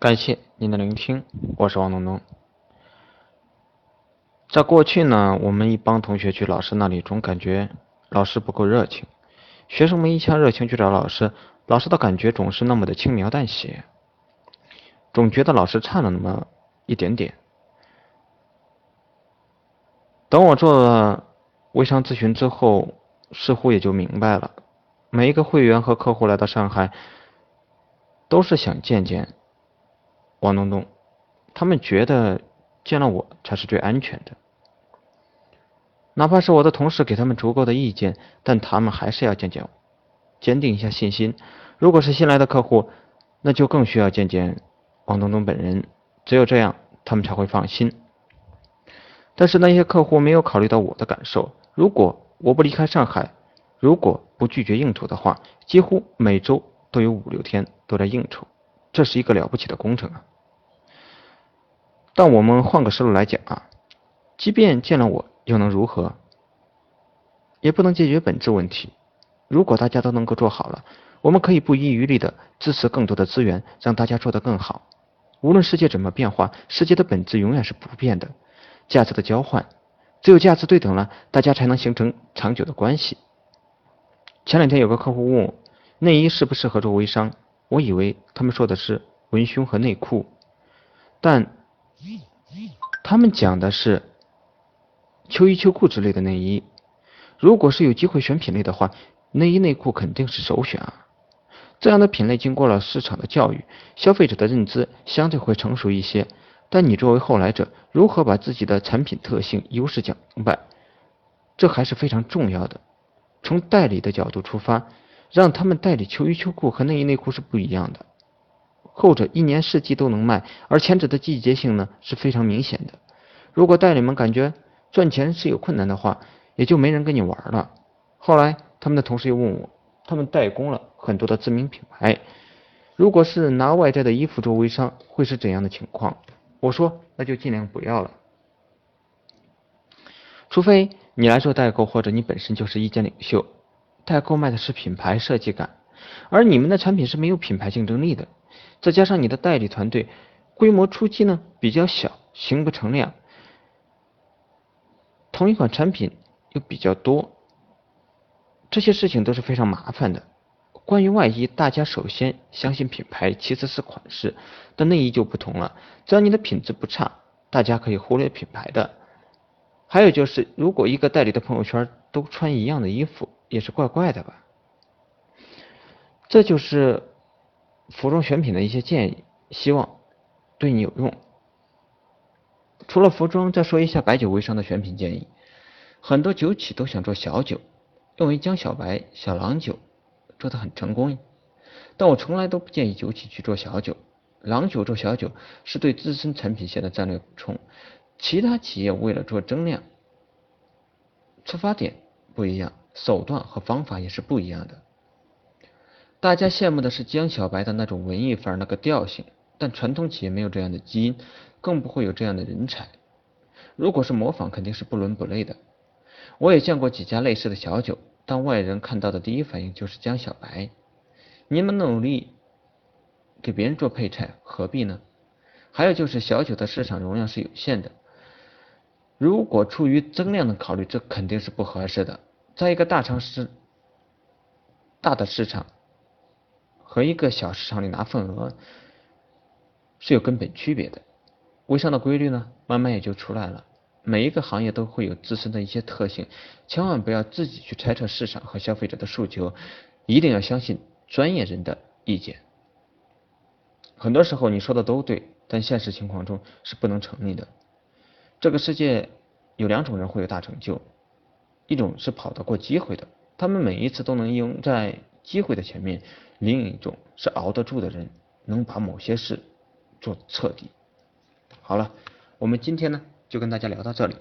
感谢您的聆听，我是王东东。在过去呢，我们一帮同学去老师那里，总感觉老师不够热情。学生们一腔热情去找老师，老师的感觉总是那么的轻描淡写，总觉得老师差了那么一点点。等我做了微商咨询之后，似乎也就明白了，每一个会员和客户来到上海，都是想见见王东东，他们觉得见了我才是最安全的。哪怕是我的同事给他们足够的意见，但他们还是要见见我，坚定一下信心。如果是新来的客户，那就更需要见见王东东本人，只有这样，他们才会放心。但是那些客户没有考虑到我的感受。如果我不离开上海，如果不拒绝应酬的话，几乎每周都有五六天都在应酬，这是一个了不起的工程啊！但我们换个思路来讲啊，即便见了我。又能如何？也不能解决本质问题。如果大家都能够做好了，我们可以不遗余力的支持更多的资源，让大家做得更好。无论世界怎么变化，世界的本质永远是不变的。价值的交换，只有价值对等了，大家才能形成长久的关系。前两天有个客户问我，内衣适不适合做微商？我以为他们说的是文胸和内裤，但他们讲的是。秋衣秋裤之类的内衣，如果是有机会选品类的话，内衣内裤肯定是首选啊。这样的品类经过了市场的教育，消费者的认知相对会成熟一些。但你作为后来者，如何把自己的产品特性优势讲明白，这还是非常重要的。从代理的角度出发，让他们代理秋衣秋裤和内衣内裤是不一样的。后者一年四季都能卖，而前者的季节性呢是非常明显的。如果代理们感觉，赚钱是有困难的话，也就没人跟你玩了。后来，他们的同事又问我，他们代工了很多的知名品牌，如果是拿外在的衣服做微商，会是怎样的情况？我说，那就尽量不要了。除非你来做代购，或者你本身就是意见领袖，代购卖的是品牌设计感，而你们的产品是没有品牌竞争力的，再加上你的代理团队规模初期呢比较小，形不成量。同一款产品又比较多，这些事情都是非常麻烦的。关于外衣，大家首先相信品牌，其次是款式。但内衣就不同了，只要你的品质不差，大家可以忽略品牌的。还有就是，如果一个代理的朋友圈都穿一样的衣服，也是怪怪的吧？这就是服装选品的一些建议，希望对你有用。除了服装，再说一下白酒微商的选品建议。很多酒企都想做小酒，用于江小白、小郎酒，做的很成功。但我从来都不建议酒企去做小酒，郎酒做小酒是对自身产品线的战略补充。其他企业为了做增量，出发点不一样，手段和方法也是不一样的。大家羡慕的是江小白的那种文艺范儿、那个调性，但传统企业没有这样的基因。更不会有这样的人才。如果是模仿，肯定是不伦不类的。我也见过几家类似的小酒，但外人看到的第一反应就是江小白。你们努力给别人做配菜，何必呢？还有就是小酒的市场容量是有限的，如果出于增量的考虑，这肯定是不合适的。在一个大城市、大的市场和一个小市场里拿份额是有根本区别的。微商的规律呢，慢慢也就出来了。每一个行业都会有自身的一些特性，千万不要自己去猜测市场和消费者的诉求，一定要相信专业人的意见。很多时候你说的都对，但现实情况中是不能成立的。这个世界有两种人会有大成就，一种是跑得过机会的，他们每一次都能赢在机会的前面；另一种是熬得住的人，能把某些事做彻底。好了，我们今天呢就跟大家聊到这里。